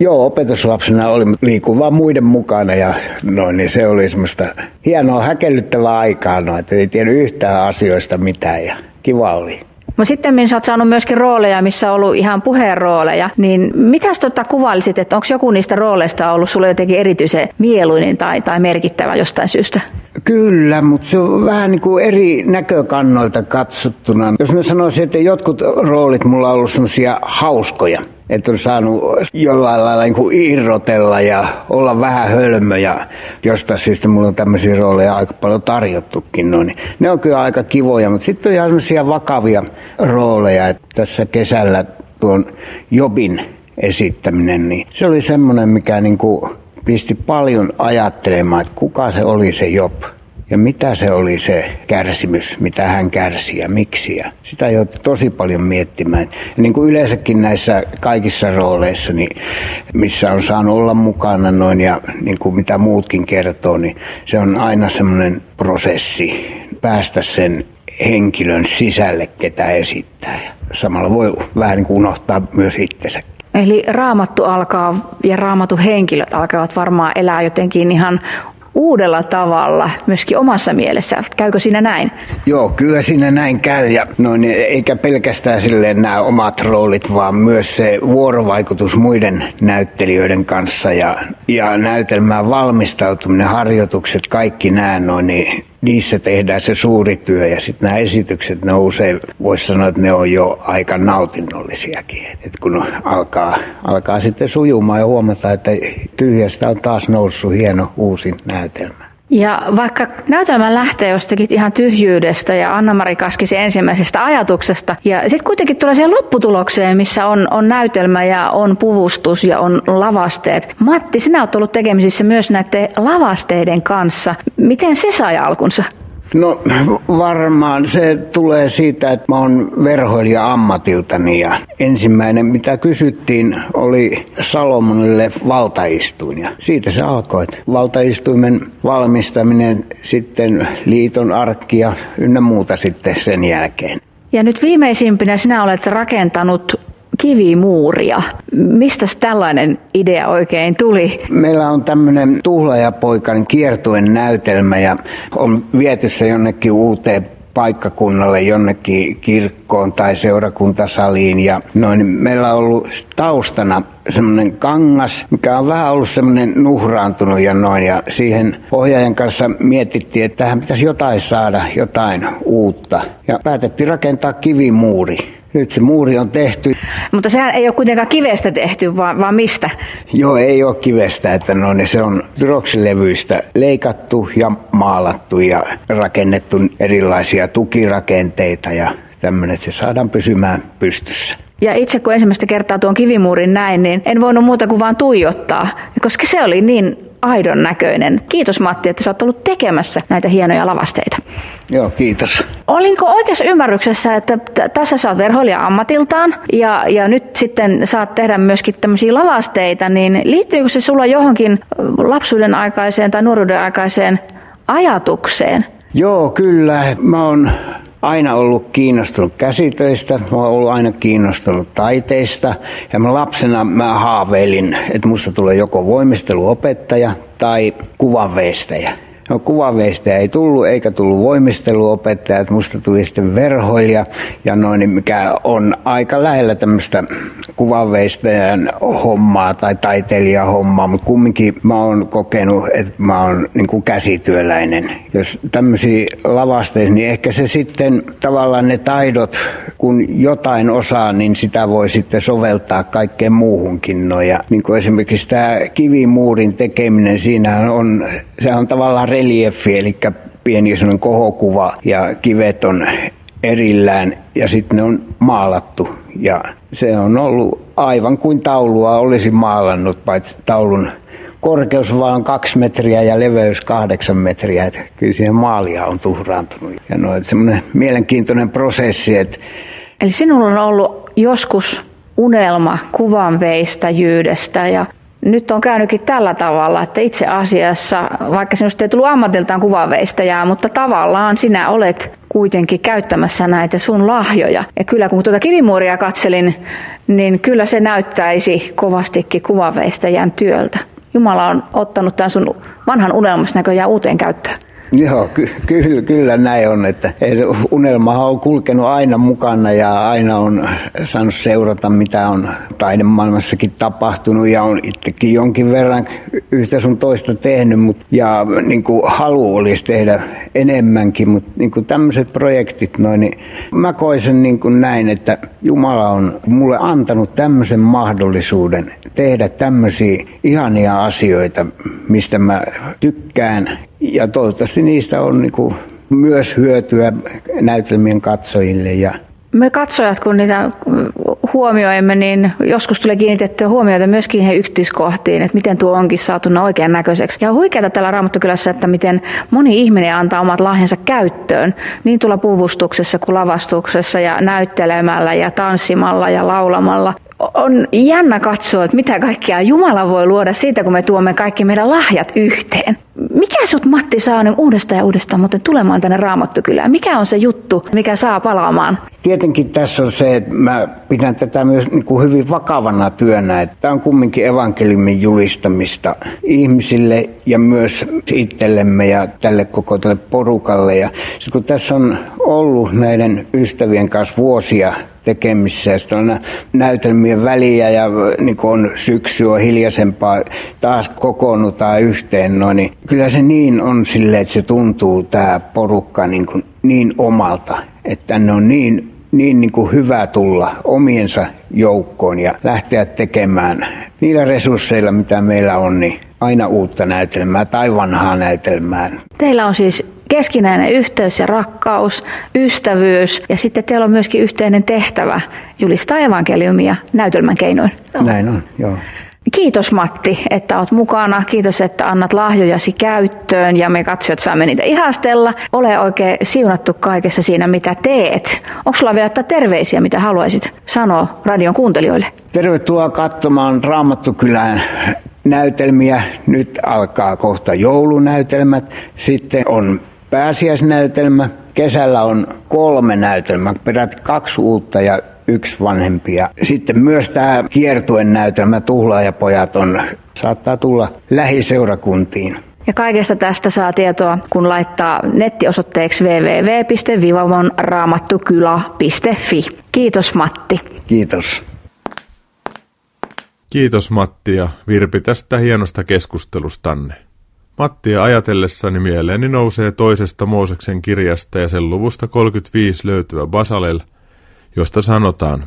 Joo, opetuslapsena oli liikuvaa muiden mukana ja no, niin se oli semmoista hienoa häkellyttävää aikaa, no, että ei tiennyt yhtään asioista mitään ja kiva oli. No sitten sä oot saanut myöskin rooleja, missä on ollut ihan puheen rooleja, niin mitäs tota kuvailisit, että onko joku niistä rooleista ollut sulle jotenkin erityisen mieluinen tai, tai merkittävä jostain syystä? Kyllä, mutta se on vähän niin kuin eri näkökannoilta katsottuna. Jos mä sanoisin, että jotkut roolit mulla on ollut semmoisia hauskoja, että on saanut jollain lailla niin kuin irrotella ja olla vähän hölmö ja jostain syystä mulla on tämmöisiä rooleja aika paljon tarjottukin. No, niin ne on kyllä aika kivoja, mutta sitten on ihan semmoisia vakavia rooleja, että tässä kesällä tuon Jobin esittäminen, niin se oli semmoinen, mikä niin kuin pisti paljon ajattelemaan, että kuka se oli se Job ja mitä se oli se kärsimys, mitä hän kärsi ja miksi. Ja sitä joutui tosi paljon miettimään. Ja niin kuin yleensäkin näissä kaikissa rooleissa, niin missä on saanut olla mukana noin ja niin kuin mitä muutkin kertoo, niin se on aina semmoinen prosessi päästä sen henkilön sisälle, ketä esittää. Ja samalla voi vähän niin kuin unohtaa myös itsensä. Eli raamattu alkaa ja raamattu henkilöt alkavat varmaan elää jotenkin ihan uudella tavalla myöskin omassa mielessä. Käykö siinä näin? Joo, kyllä siinä näin käy. Ja noin, eikä pelkästään silleen nämä omat roolit, vaan myös se vuorovaikutus muiden näyttelijöiden kanssa ja, ja näytelmään valmistautuminen, harjoitukset, kaikki nämä noin, niin niissä tehdään se suuri työ ja sitten nämä esitykset, ne usein, voisi sanoa, että ne on jo aika nautinnollisiakin. Et kun alkaa, alkaa sitten sujumaan ja huomata, että tyhjästä on taas noussut hieno uusi näytelmä. Ja vaikka näytelmä lähtee jostakin ihan tyhjyydestä ja Anna-Mari Kaskisi ensimmäisestä ajatuksesta, ja sitten kuitenkin tulee siihen lopputulokseen, missä on, on näytelmä ja on puvustus ja on lavasteet. Matti, sinä olet ollut tekemisissä myös näiden lavasteiden kanssa. Miten se sai alkunsa? No varmaan se tulee siitä, että mä oon verhoilija ammatiltani ja ensimmäinen mitä kysyttiin oli Salomonille valtaistuin ja siitä se alkoi. Valtaistuimen valmistaminen sitten liiton arkkia ynnä muuta sitten sen jälkeen. Ja nyt viimeisimpinä sinä olet rakentanut kivimuuria. Mistä tällainen idea oikein tuli? Meillä on tämmöinen tuhlajapoikainen kiertuen näytelmä ja on viety se jonnekin uuteen paikkakunnalle jonnekin kirkkoon tai seurakuntasaliin. Ja noin, meillä on ollut taustana semmoinen kangas, mikä on vähän ollut semmoinen nuhraantunut ja noin. Ja siihen ohjaajan kanssa mietittiin, että tähän pitäisi jotain saada, jotain uutta. Ja päätettiin rakentaa kivimuuri. Nyt se muuri on tehty. Mutta sehän ei ole kuitenkaan kivestä tehty, vaan, vaan mistä? Joo, ei ole kivestä, että no, niin se on tyroksilevyistä leikattu ja maalattu ja rakennettu erilaisia tukirakenteita ja tämmöinen, että se saadaan pysymään pystyssä. Ja itse kun ensimmäistä kertaa tuon kivimuurin näin, niin en voinut muuta kuin vaan tuijottaa, koska se oli niin aidon näköinen. Kiitos Matti, että sä oot ollut tekemässä näitä hienoja lavasteita. Joo, kiitos. Olinko oikeassa ymmärryksessä, että t- tässä sä oot verhoilija ammatiltaan ja, ja nyt sitten saat tehdä myöskin tämmöisiä lavasteita, niin liittyykö se sulla johonkin lapsuuden aikaiseen tai nuoruuden aikaiseen ajatukseen? Joo, kyllä. Mä oon aina ollut kiinnostunut käsitöistä, mä oon ollut aina kiinnostunut taiteista ja mä lapsena mä haaveilin, että musta tulee joko voimisteluopettaja tai kuvanveistäjä. No kuvaveistäjä ei tullut eikä tullut voimisteluopettaja, että musta tuli sitten verhoilija ja noin, mikä on aika lähellä tämmöistä kuvanveistäjän hommaa tai taiteilijan hommaa, mutta kumminkin mä oon kokenut, että mä oon niin käsityöläinen. Jos tämmöisiä lavasteita, niin ehkä se sitten tavallaan ne taidot, kun jotain osaa, niin sitä voi sitten soveltaa kaikkeen muuhunkin. No, ja niin kuin esimerkiksi tämä kivimuurin tekeminen, siinä on, se on tavallaan reliefi, eli pieni sellainen kohokuva ja kivet on erillään ja sitten ne on maalattu. Ja se on ollut aivan kuin taulua olisi maalannut, paitsi taulun korkeus vaan kaksi metriä ja leveys kahdeksan metriä. Että kyllä siihen maalia on tuhraantunut. Ja no, semmoinen mielenkiintoinen prosessi. Että Eli sinulla on ollut joskus unelma kuvanveistäjyydestä ja nyt on käynytkin tällä tavalla, että itse asiassa, vaikka sinusta ei tullut ammatiltaan kuvanveistäjää, mutta tavallaan sinä olet kuitenkin käyttämässä näitä sun lahjoja. Ja kyllä kun tuota kivimuuria katselin, niin kyllä se näyttäisi kovastikin kuvaveistäjän työltä. Jumala on ottanut tämän sun vanhan unelmas näköjään uuteen käyttöön. Joo, ky- kyllä, kyllä näin on, että unelma on kulkenut aina mukana ja aina on saanut seurata, mitä on taidemaailmassakin tapahtunut ja on itsekin jonkin verran yhtä sun toista tehnyt, mutta, ja niin kuin halu olisi tehdä enemmänkin, mutta niin kuin tämmöiset projektit noin, niin mä koin sen niin kuin näin, että Jumala on mulle antanut tämmöisen mahdollisuuden tehdä tämmöisiä ihania asioita, mistä mä tykkään ja toivottavasti niistä on niin kuin myös hyötyä näytelmien katsojille. Ja me katsojat, kun niitä huomioimme, niin joskus tulee kiinnitettyä huomiota myöskin he yksityiskohtiin, että miten tuo onkin saatu oikean näköiseksi. Ja huikeata tällä Raamattukylässä, että miten moni ihminen antaa omat lahjansa käyttöön, niin tuolla puvustuksessa kuin lavastuksessa ja näyttelemällä ja tanssimalla ja laulamalla on jännä katsoa, että mitä kaikkea Jumala voi luoda siitä, kun me tuomme kaikki meidän lahjat yhteen. Mikä sut Matti saa niin uudestaan ja uudestaan muuten tulemaan tänne Raamattukylään? Mikä on se juttu, mikä saa palaamaan? Tietenkin tässä on se, että mä pidän tätä myös niin kuin hyvin vakavana työnä. Että tämä on kumminkin evankeliumin julistamista ihmisille ja myös itsellemme ja tälle koko tälle porukalle. Ja kun tässä on ollut näiden ystävien kanssa vuosia tekemissä. Ja sitten on näytelmien väliä ja niin on syksy on hiljaisempaa, taas kokoonnutaan yhteen. No, niin kyllä se niin on silleen, että se tuntuu tämä porukka niin, kuin niin omalta, että tänne on niin niin, niin kuin hyvä tulla omiensa joukkoon ja lähteä tekemään niillä resursseilla, mitä meillä on, niin aina uutta näytelmää tai vanhaa näytelmää. Teillä on siis keskinäinen yhteys ja rakkaus, ystävyys ja sitten teillä on myöskin yhteinen tehtävä julistaa evankeliumia näytelmän keinoin. Joo. Näin on, joo. Kiitos Matti, että olet mukana. Kiitos, että annat lahjojasi käyttöön ja me katsojat saamme niitä ihastella. Ole oikein siunattu kaikessa siinä, mitä teet. Onko sulla vielä terveisiä, mitä haluaisit sanoa radion kuuntelijoille? Tervetuloa katsomaan Raamattukylään näytelmiä. Nyt alkaa kohta joulunäytelmät. Sitten on pääsiäisnäytelmä. Kesällä on kolme näytelmää, peräti kaksi uutta ja yksi vanhempia. Sitten myös tämä kiertuen näytelmä Tuhlaajapojat on, saattaa tulla lähiseurakuntiin. Ja kaikesta tästä saa tietoa, kun laittaa nettiosoitteeksi www.vivamonraamattukylä.fi. Kiitos Matti. Kiitos. Kiitos Matti ja Virpi tästä hienosta keskustelustanne. Mattia ajatellessani mieleeni nousee toisesta Mooseksen kirjasta ja sen luvusta 35 löytyvä Basalel, josta sanotaan,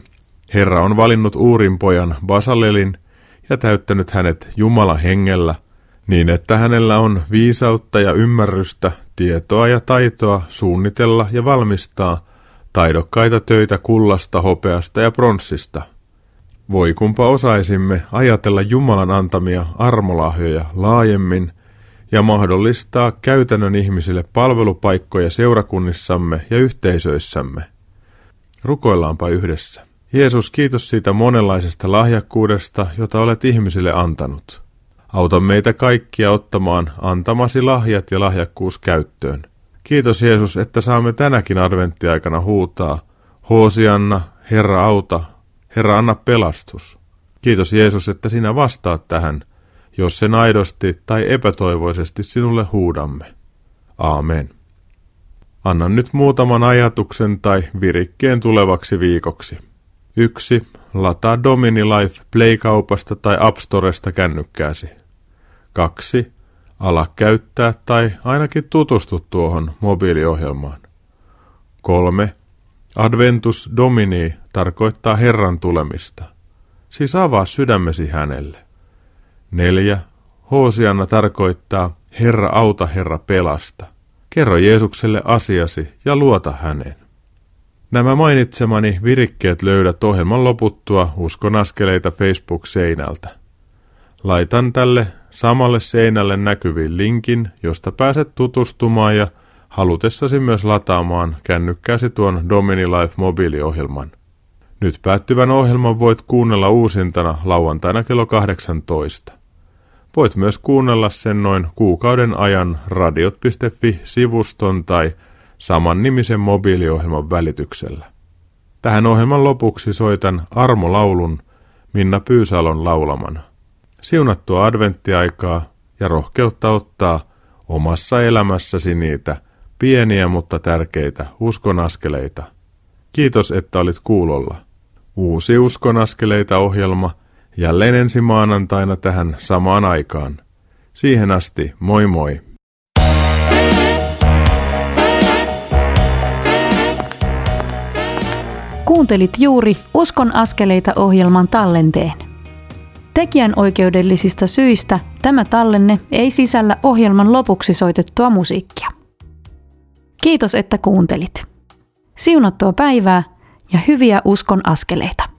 Herra on valinnut Uurin pojan Basalelin ja täyttänyt hänet Jumala hengellä, niin että hänellä on viisautta ja ymmärrystä, tietoa ja taitoa suunnitella ja valmistaa taidokkaita töitä kullasta, hopeasta ja pronssista. Voi kumpa osaisimme ajatella Jumalan antamia armolahjoja laajemmin ja mahdollistaa käytännön ihmisille palvelupaikkoja seurakunnissamme ja yhteisöissämme. Rukoillaanpa yhdessä. Jeesus, kiitos siitä monenlaisesta lahjakkuudesta, jota olet ihmisille antanut. Auta meitä kaikkia ottamaan antamasi lahjat ja lahjakkuus käyttöön. Kiitos Jeesus, että saamme tänäkin adventtiaikana huutaa, Hoosianna, Herra auta, Herra anna pelastus. Kiitos Jeesus, että sinä vastaat tähän, jos sen aidosti tai epätoivoisesti sinulle huudamme. Aamen. Annan nyt muutaman ajatuksen tai virikkeen tulevaksi viikoksi. 1. Lataa Domini Life Play-kaupasta tai App Storesta kännykkääsi. 2. Ala käyttää tai ainakin tutustu tuohon mobiiliohjelmaan. 3. Adventus Domini tarkoittaa Herran tulemista. Siis avaa sydämesi hänelle. 4. Hoosianna tarkoittaa Herra auta, Herra pelasta. Kerro Jeesukselle asiasi ja luota häneen. Nämä mainitsemani virikkeet löydät ohjelman loputtua Uskon askeleita Facebook-seinältä. Laitan tälle samalle seinälle näkyviin linkin, josta pääset tutustumaan ja halutessasi myös lataamaan kännykkääsi tuon Domini Life mobiiliohjelman. Nyt päättyvän ohjelman voit kuunnella uusintana lauantaina kello 18. Voit myös kuunnella sen noin kuukauden ajan radiot.fi-sivuston tai saman nimisen mobiiliohjelman välityksellä. Tähän ohjelman lopuksi soitan armolaulun Minna Pyysalon laulamana. Siunattua adventtiaikaa ja rohkeutta ottaa omassa elämässäsi niitä pieniä mutta tärkeitä uskonaskeleita. Kiitos, että olit kuulolla. Uusi uskonaskeleita ohjelma jälleen ensi maanantaina tähän samaan aikaan. Siihen asti, moi moi! Kuuntelit juuri Uskon askeleita ohjelman tallenteen. Tekijän oikeudellisista syistä tämä tallenne ei sisällä ohjelman lopuksi soitettua musiikkia. Kiitos, että kuuntelit. Siunattua päivää ja hyviä uskon askeleita.